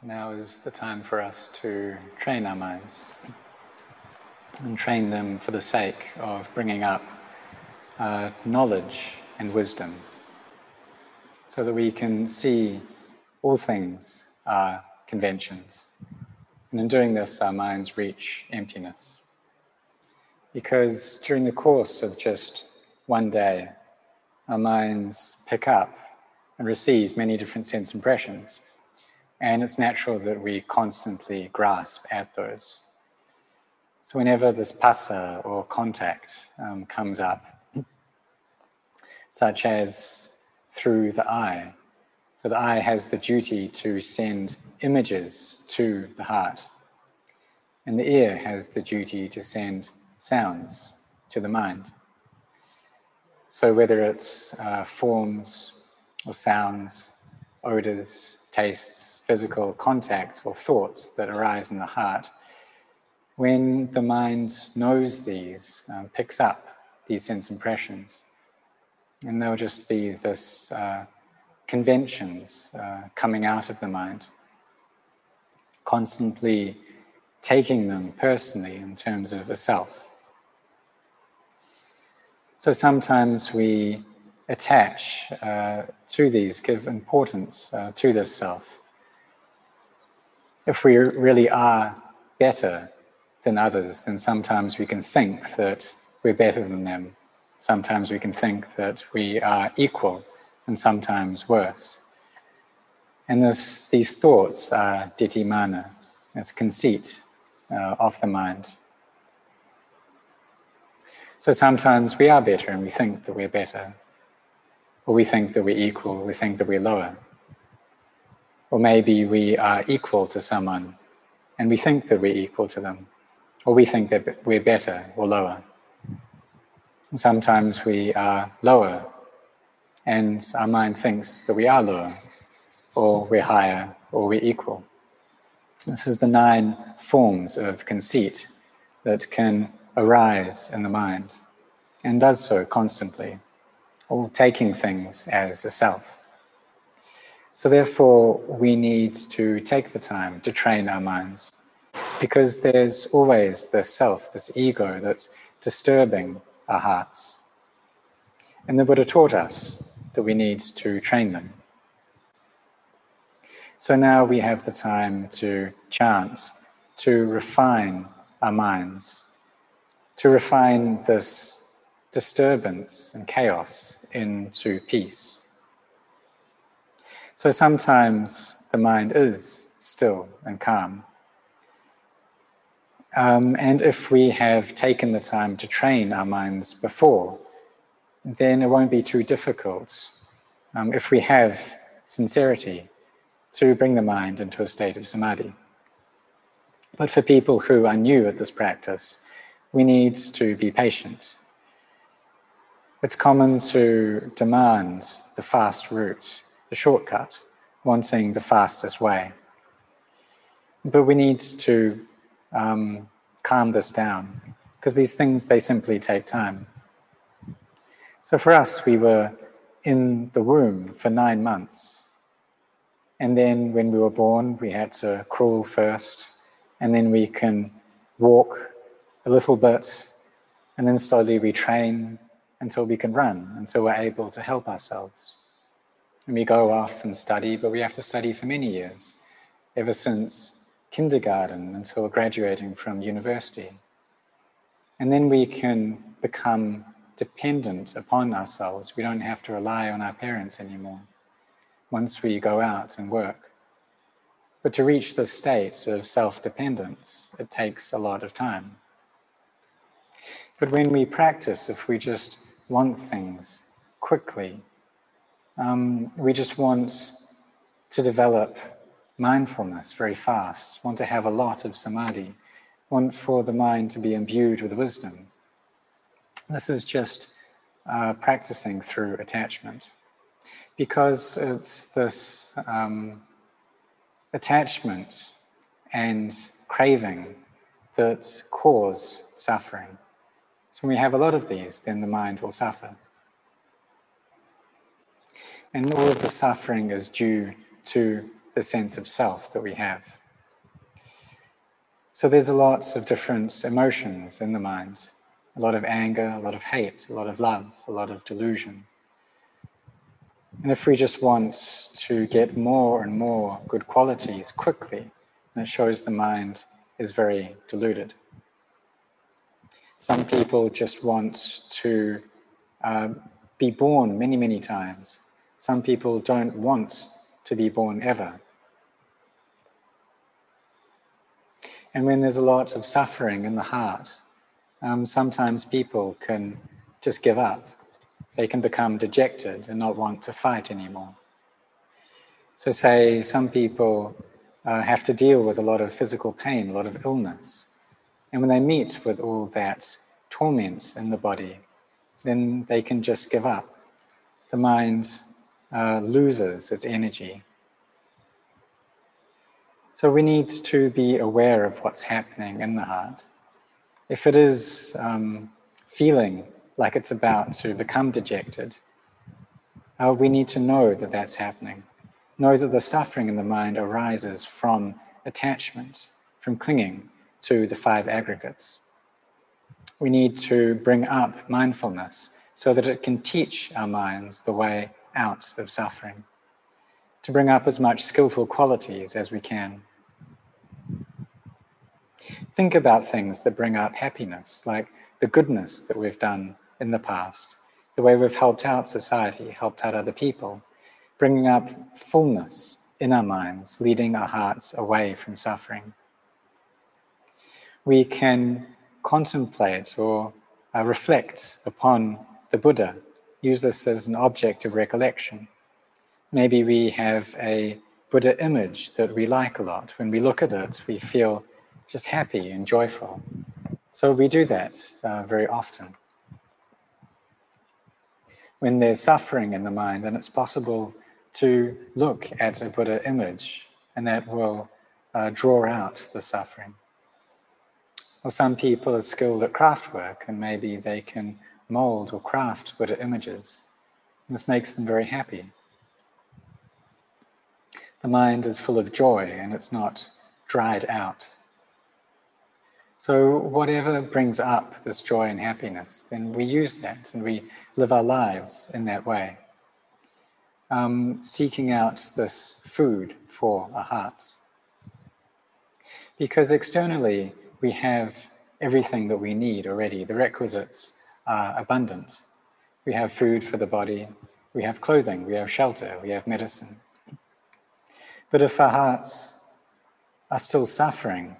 So now is the time for us to train our minds and train them for the sake of bringing up uh, knowledge and wisdom so that we can see all things are conventions. And in doing this, our minds reach emptiness. Because during the course of just one day, our minds pick up and receive many different sense impressions. And it's natural that we constantly grasp at those. So, whenever this phassa or contact um, comes up, such as through the eye, so the eye has the duty to send images to the heart, and the ear has the duty to send sounds to the mind. So, whether it's uh, forms or sounds, odors, tastes, physical contact, or thoughts that arise in the heart, when the mind knows these, um, picks up these sense impressions, and they'll just be this uh, conventions uh, coming out of the mind, constantly taking them personally in terms of a self. So sometimes we attach uh, to these, give importance uh, to this self. If we really are better than others, then sometimes we can think that we're better than them. Sometimes we can think that we are equal, and sometimes worse. And this, these thoughts are ditthimana, as conceit uh, of the mind. So sometimes we are better and we think that we're better. Or we think that we're equal, we think that we're lower. Or maybe we are equal to someone and we think that we're equal to them. Or we think that we're better or lower. And sometimes we are lower and our mind thinks that we are lower, or we're higher, or we're equal. This is the nine forms of conceit that can arise in the mind and does so constantly or taking things as a self. So, therefore, we need to take the time to train our minds because there's always this self, this ego that's disturbing our hearts. And the Buddha taught us that we need to train them. So now we have the time to chant, to refine our minds, to refine this disturbance and chaos into peace. So sometimes the mind is still and calm. Um, and if we have taken the time to train our minds before, then it won't be too difficult. Um, if we have sincerity to bring the mind into a state of samadhi. But for people who are new at this practice, we need to be patient it's common to demand the fast route, the shortcut, wanting the fastest way. But we need to um, calm this down because these things, they simply take time. So for us, we were in the womb for nine months. And then when we were born, we had to crawl first, and then we can walk a little bit, and then slowly we train until we can run, until we're able to help ourselves. And we go off and study, but we have to study for many years, ever since kindergarten until graduating from university. And then we can become dependent upon ourselves. We don't have to rely on our parents anymore once we go out and work. But to reach this state of self dependence, it takes a lot of time. But when we practice, if we just want things quickly. Um, we just want to develop mindfulness very fast, want to have a lot of samadhi, want for the mind to be imbued with wisdom. This is just uh, practicing through attachment because it's this um, attachment and craving that cause suffering. So when we have a lot of these, then the mind will suffer. And all of the suffering is due to the sense of self that we have. So there's a lot of different emotions in the mind a lot of anger, a lot of hate, a lot of love, a lot of delusion. And if we just want to get more and more good qualities quickly, that shows the mind is very deluded. Some people just want to uh, be born many, many times. Some people don't want to be born ever. And when there's a lot of suffering in the heart, um, sometimes people can just give up. They can become dejected and not want to fight anymore. So, say some people uh, have to deal with a lot of physical pain, a lot of illness. And when they meet with all that torment in the body, then they can just give up. The mind uh, loses its energy. So we need to be aware of what's happening in the heart. If it is um, feeling like it's about to become dejected, uh, we need to know that that's happening. Know that the suffering in the mind arises from attachment, from clinging to the five aggregates. We need to bring up mindfulness so that it can teach our minds the way out of suffering, to bring up as much skillful qualities as we can. Think about things that bring up happiness, like the goodness that we've done in the past, the way we've helped out society, helped out other people, bringing up fullness in our minds, leading our hearts away from suffering. We can contemplate or uh, reflect upon the Buddha, use this as an object of recollection. Maybe we have a Buddha image that we like a lot. When we look at it, we feel just happy and joyful. So we do that uh, very often. When there's suffering in the mind, then it's possible to look at a Buddha image, and that will uh, draw out the suffering. Or some people are skilled at craft work and maybe they can mold or craft Buddha images. This makes them very happy. The mind is full of joy and it's not dried out. So, whatever brings up this joy and happiness, then we use that and we live our lives in that way, um, seeking out this food for our hearts. Because externally, we have everything that we need already, the requisites are abundant. We have food for the body, we have clothing, we have shelter, we have medicine. But if our hearts are still suffering,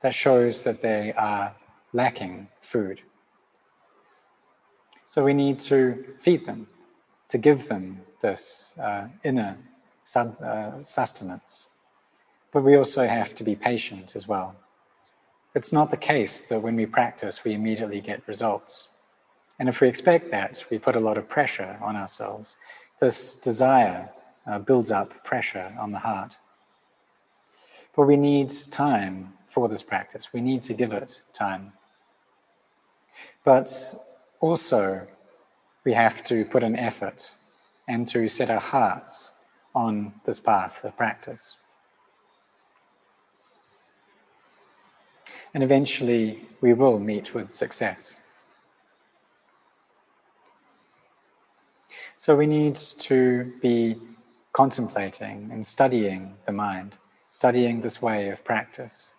that shows that they are lacking food. So we need to feed them, to give them this uh, inner sub, uh, sustenance. But we also have to be patient as well. It's not the case that when we practice, we immediately get results. And if we expect that, we put a lot of pressure on ourselves. This desire uh, builds up pressure on the heart. But we need time for this practice. We need to give it time. But also, we have to put an effort and to set our hearts on this path of practice. And eventually, we will meet with success. So, we need to be contemplating and studying the mind, studying this way of practice.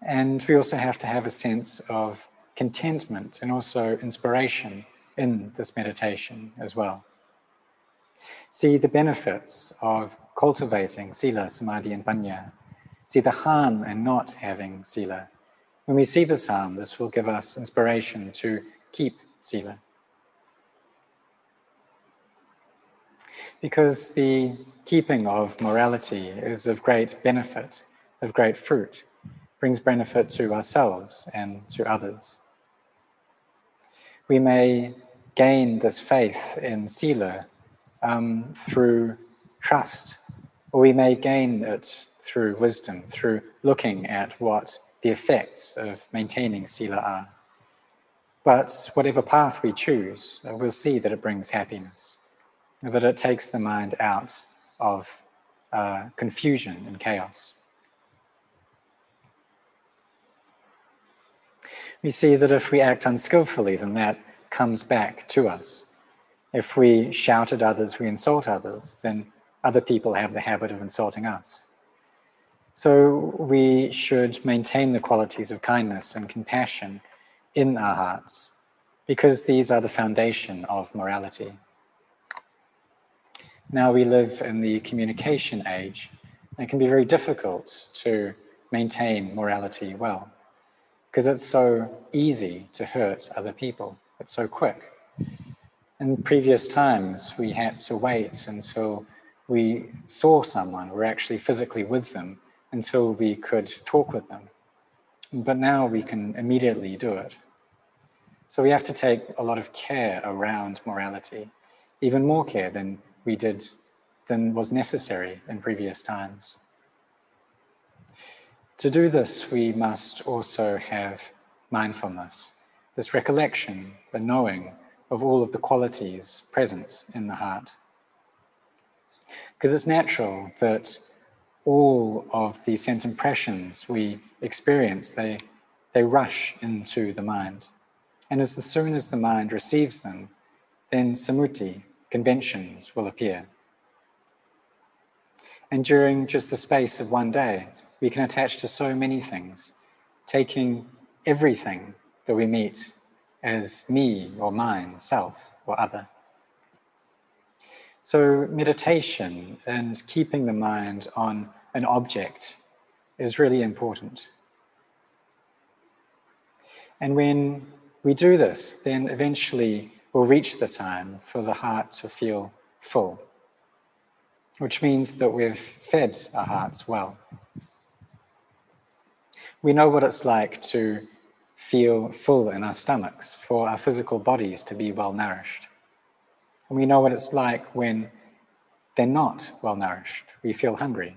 And we also have to have a sense of contentment and also inspiration in this meditation as well. See the benefits of cultivating sila, samadhi, and panya. See the harm in not having sila. When we see this harm, this will give us inspiration to keep sila. Because the keeping of morality is of great benefit, of great fruit brings benefit to ourselves and to others. We may gain this faith in Sila um, through trust, we may gain it through wisdom, through looking at what the effects of maintaining Sila are. But whatever path we choose, we'll see that it brings happiness, that it takes the mind out of uh, confusion and chaos. We see that if we act unskillfully, then that comes back to us. If we shout at others, we insult others, then other people have the habit of insulting us. So we should maintain the qualities of kindness and compassion in our hearts because these are the foundation of morality. Now we live in the communication age, and it can be very difficult to maintain morality well because it's so easy to hurt other people. It's so quick. In previous times, we had to wait until we saw someone, we're actually physically with them, until we could talk with them. But now we can immediately do it. So we have to take a lot of care around morality, even more care than we did, than was necessary in previous times. To do this, we must also have mindfulness, this recollection, the knowing of all of the qualities present in the heart. Because it's natural that all of the sense impressions we experience, they, they rush into the mind. And as soon as the mind receives them, then samuti, conventions, will appear. And during just the space of one day, we can attach to so many things, taking everything that we meet as me or mine, self or other. So, meditation and keeping the mind on an object is really important. And when we do this, then eventually we'll reach the time for the heart to feel full, which means that we've fed our hearts well. We know what it's like to feel full in our stomachs, for our physical bodies to be well nourished. And we know what it's like when they're not well nourished. We feel hungry.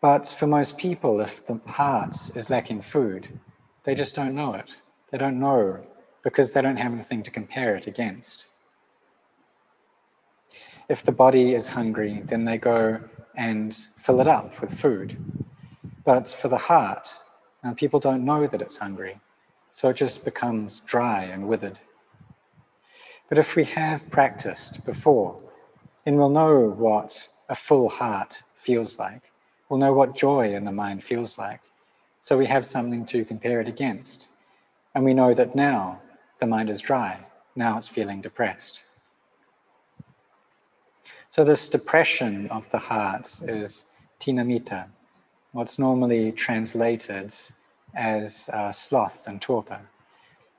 But for most people, if the heart is lacking food, they just don't know it. They don't know because they don't have anything to compare it against. If the body is hungry, then they go and fill it up with food. But for the heart, people don't know that it's hungry, so it just becomes dry and withered. But if we have practiced before, then we'll know what a full heart feels like. We'll know what joy in the mind feels like. So we have something to compare it against. And we know that now the mind is dry, now it's feeling depressed. So, this depression of the heart is thina-middha, what's normally translated as uh, sloth and torpor.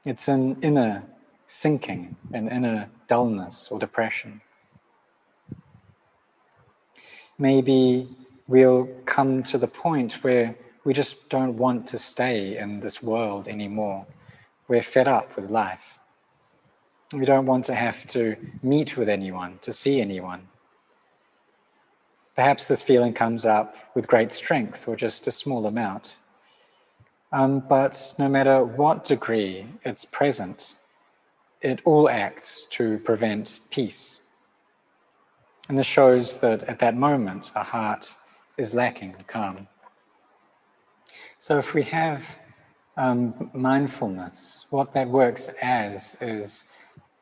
It's an inner sinking, an inner dullness or depression. Maybe we'll come to the point where we just don't want to stay in this world anymore. We're fed up with life. We don't want to have to meet with anyone, to see anyone. Perhaps this feeling comes up with great strength or just a small amount. Um, but no matter what degree it's present, it all acts to prevent peace. And this shows that at that moment, a heart is lacking calm. So if we have um, mindfulness, what that works as is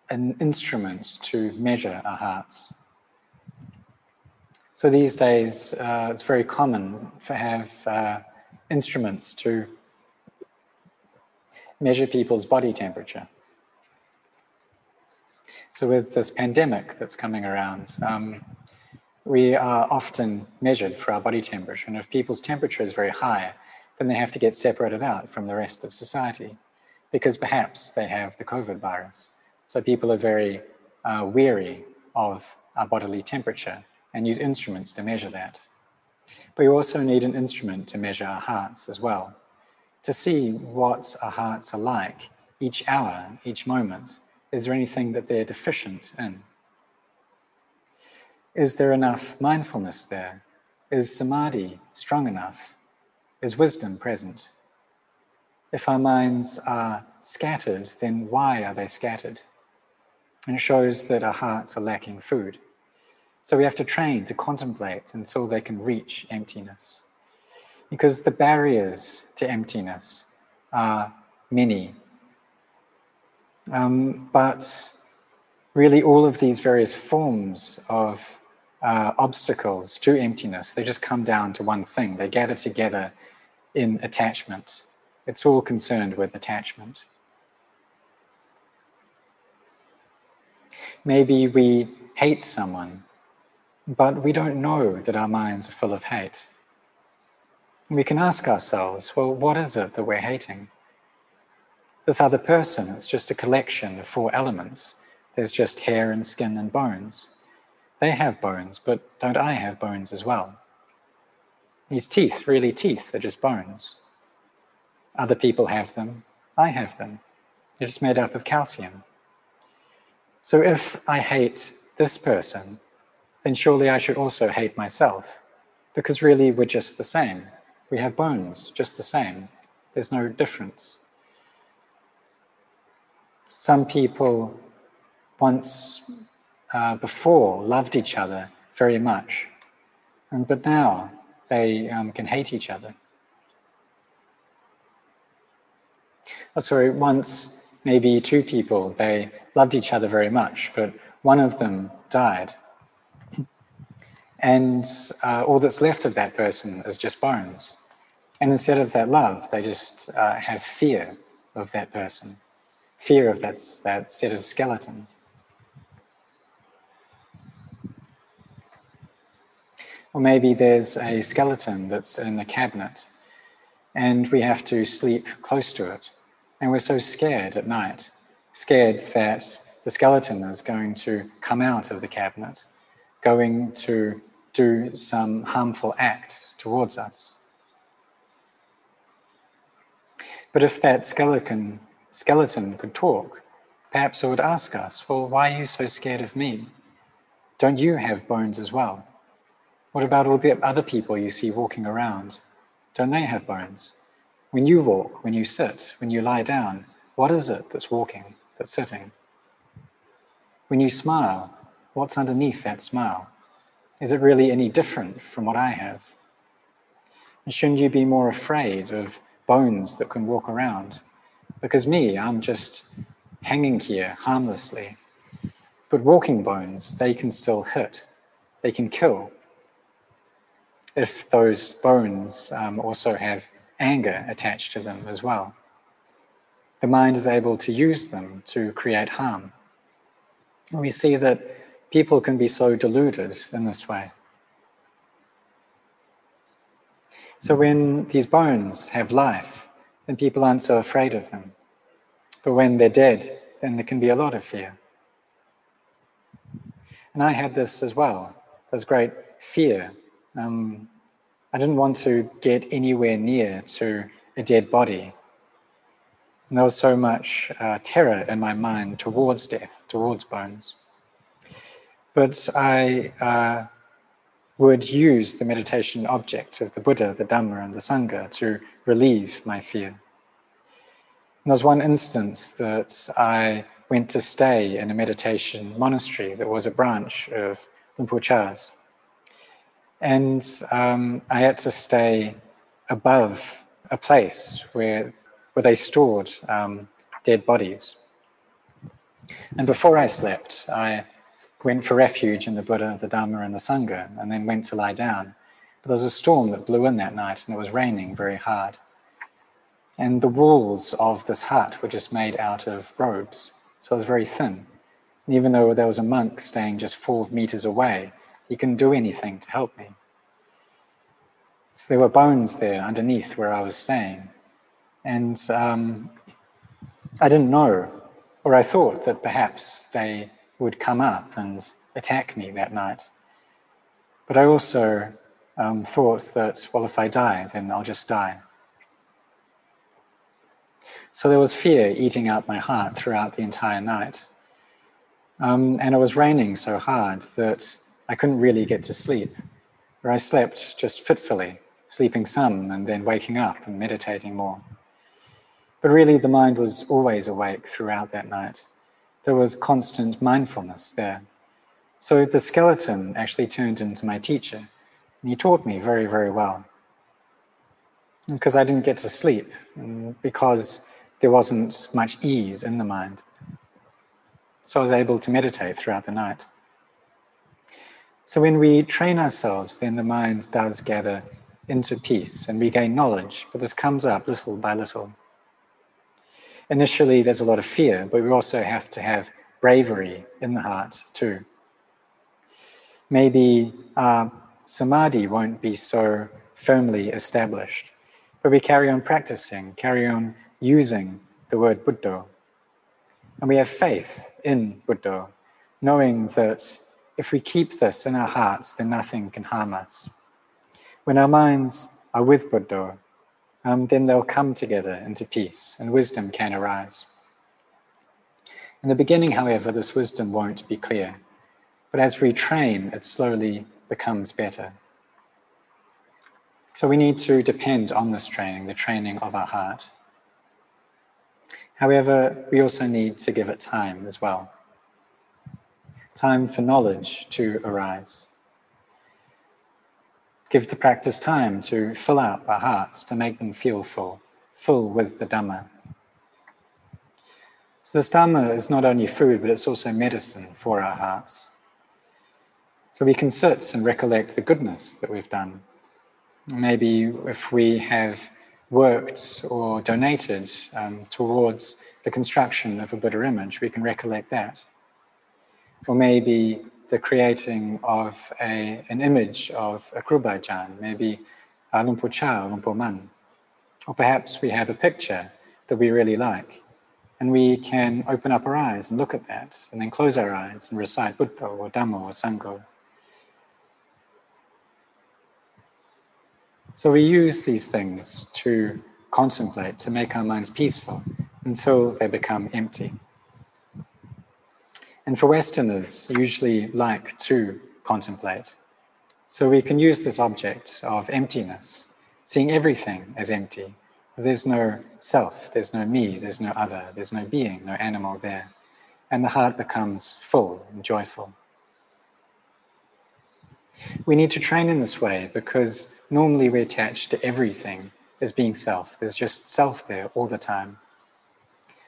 an instrument to measure our hearts. So these days, uh, it's very common to have uh, instruments to measure people's body temperature. So with this pandemic that's coming around, um, we are often measured for our body temperature. And if people's temperature is very high, then they have to get separated out from the rest of society because perhaps they have the COVID virus. So people are very uh, weary of our bodily temperature and use instruments to measure that. But you also need an instrument to measure our hearts as well, to see what our hearts are like each hour, each moment. Is there anything that they're deficient in? Is there enough mindfulness there? Is samadhi strong enough? Is wisdom present? If our minds are scattered, then why are they scattered? And it shows that our hearts are lacking food. So we have to train to contemplate until they can reach emptiness. Because the barriers to emptiness are many. Um, but really, all of these various forms of uh, obstacles to emptiness, they just come down to one thing. They gather together in attachment. It's all concerned with attachment. Maybe we hate someone, but we don't know that our minds are full of hate. We can ask ourselves, well, what is it that we're hating? This other person. It's just a collection of four elements. There's just hair and skin and bones. They have bones, but don't I have bones as well? These teeth, really teeth, they're just bones. Other people have them, I have them. They're just made up of calcium. So if I hate this person, then surely I should also hate myself, because really we're just the same. We have bones, just the same. There's no difference. Some people once uh, before loved each other very much, but now they um, can hate each other. Oh, sorry, once maybe two people, they loved each other very much, but one of them died. And uh, all that's left of that person is just bones. And instead of that love, they just uh, have fear of that person, fear of that, that set of skeletons. Or maybe there's a skeleton that's in the cabinet and we have to sleep close to it. And we're so scared at night, scared that the skeleton is going to come out of the cabinet, going to do some harmful act towards us. But if that skeleton, skeleton could talk, perhaps it would ask us, Well, why are you so scared of me? Don't you have bones as well? What about all the other people you see walking around? Don't they have bones? When you walk, when you sit, when you lie down, what is it that's walking, that's sitting? When you smile, what's underneath that smile? Is it really any different from what I have? And shouldn't you be more afraid of bones that can walk around? Because me, I'm just hanging here harmlessly. But walking bones, they can still hit, they can kill. If those bones um, also have anger attached to them as well. The mind is able to use them to create harm. we see that people can be so deluded in this way. So when these bones have life, then people aren't so afraid of them. But when they're dead, then there can be a lot of fear. And I had this as well. There's great fear um, I didn't want to get anywhere near to a dead body. And there was so much uh, terror in my mind towards death, towards bones. But I uh, would use the meditation object of the Buddha, the Dhamma, and the Sangha to relieve my fear. And there was one instance that I went to stay in a meditation monastery that was a branch of Luang Por Chah's. And um, I had to stay above a place where, where they stored um, dead bodies. And before I slept, I went for refuge in the Buddha, the Dharma, and the Sangha, and then went to lie down. There was a storm that blew in that night, and it was raining very hard. And the walls of this hut were just made out of robes, so it was very thin. And even though there was a monk staying just four meters away, he couldn't do anything to help me. So there were bones there underneath where I was staying. And um, I didn't know, or I thought that perhaps they would come up and attack me that night. But I also um, thought that, well, if I die, then I'll just die. So there was fear eating out my heart throughout the entire night. Um, and it was raining so hard that I couldn't really get to sleep, or I slept just fitfully, sleeping some and then waking up and meditating more. But really, the mind was always awake throughout that night. There was constant mindfulness there. So the skeleton actually turned into my teacher, and taught me very, very well. Because I didn't get to sleep, because there wasn't much ease in the mind. So I was able to meditate throughout the night. So when we train ourselves, then the mind does gather into peace and we gain knowledge, but this comes up little by little. Initially, there's a lot of fear, but we also have to have bravery in the heart too. Maybe uh, samadhi won't be so firmly established, but we carry on practicing, carry on using the word Buddha. And we have faith in Buddha, knowing that if we keep this in our hearts, then nothing can harm us. When our minds are with Buddha, um, then they'll come together into peace and wisdom can arise. In the beginning, however, this wisdom won't be clear, but as we train, it slowly becomes better. So we need to depend on this training, the training of our heart. However, we also need to give it time as well time for knowledge to arise. Give the practice time to fill up our hearts, to make them feel full, full with the Dhamma. So this Dhamma is not only food, but it's also medicine for our hearts. So we can sit and recollect the goodness that we've done. Maybe if we have worked or donated um, towards the construction of a Buddha image, we can recollect that or maybe the creating of a, an image of a Krubajan, maybe a Luang Por Chah Lumpur Man. Or perhaps we have a picture that we really like, and we can open up our eyes and look at that, and then close our eyes and recite Buddha or Dhamma or Sangha. So we use these things to contemplate, to make our minds peaceful until they become empty. And for Westerners, usually like to contemplate. So we can use this object of emptiness, seeing everything as empty. There's no self, there's no me, there's no other, there's no being, no animal there. And the heart becomes full and joyful. We need to train in this way because normally we attach to everything as being self. There's just self there all the time.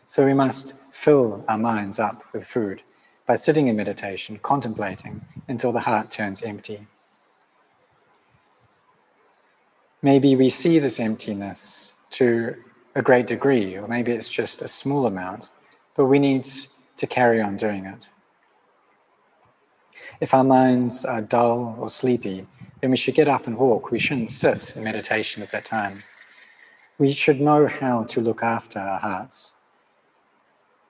So we must fill our minds up with food by sitting in meditation, contemplating until the heart turns empty. Maybe we see this emptiness to a great degree, or maybe it's just a small amount, but we need to carry on doing it. If our minds are dull or sleepy, then we should get up and walk. We shouldn't sit in meditation at that time. We should know how to look after our hearts.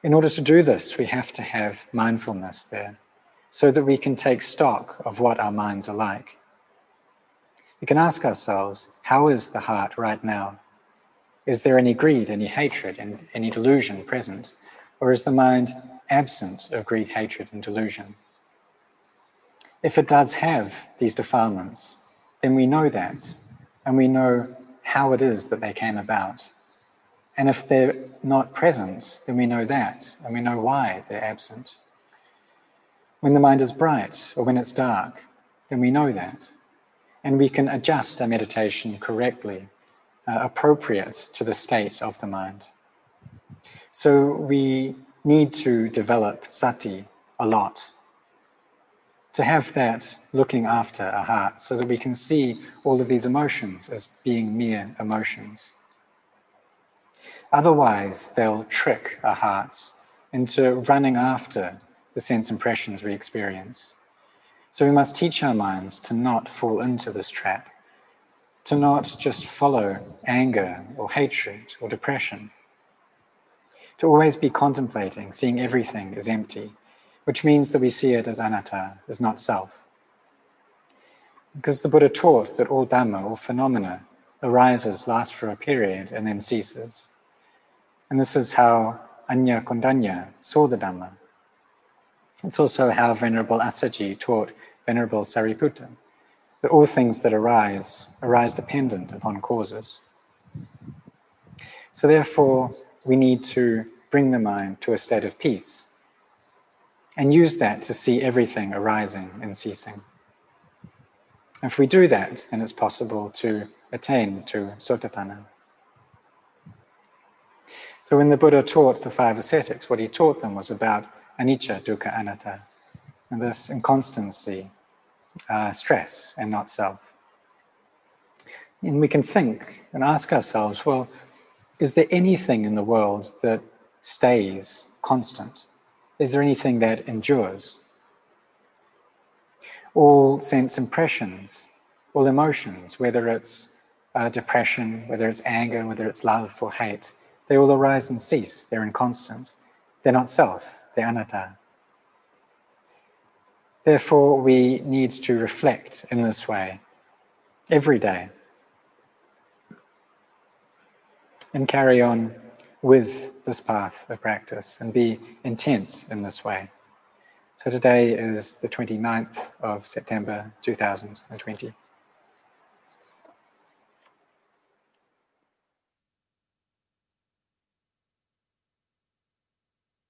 In order to do this, we have to have mindfulness there so that we can take stock of what our minds are like. We can ask ourselves, how is the heart right now? Is there any greed, any hatred, and any delusion present? Or is the mind absent of greed, hatred, and delusion? If it does have these defilements, then we know that, and we know how it is that they came about. And if they're not present, then we know that, and we know why they're absent. When the mind is bright or when it's dark, then we know that. And we can adjust our meditation correctly, uh, appropriate to the state of the mind. So we need to develop sati a lot. To have that looking after our heart so that we can see all of these emotions as being mere emotions. Otherwise, they'll trick our hearts into running after the sense impressions we experience. So we must teach our minds to not fall into this trap, to not just follow anger or hatred or depression, to always be contemplating, seeing everything as empty, which means that we see it as anatta, as not self. Because the Buddha taught that all Dhamma, all phenomena, arises, lasts for a period, and then ceases. And this is how Anya Kondanya saw the Dhamma. It's also how Venerable Assaji taught Venerable Sariputta that all things that arise arise dependent upon causes. So, therefore, we need to bring the mind to a state of peace. And use that to see everything arising and ceasing. If we do that, then it's possible to attain to Sotapanna. So when the Buddha taught the five ascetics, what he taught them was about anicca, dukkha, anatta, and this inconstancy, uh, stress, and not self. And we can think and ask ourselves, well, is there anything in the world that stays constant? Is there anything that endures? All sense impressions, all emotions, whether it's uh, depression, whether it's anger, whether it's love or hate, they all arise and cease. They're inconstant. They're not self, they're anatta. Therefore, we need to reflect in this way every day and carry on with this path of practice and be intent in this way. So today is the 29th of September 2020.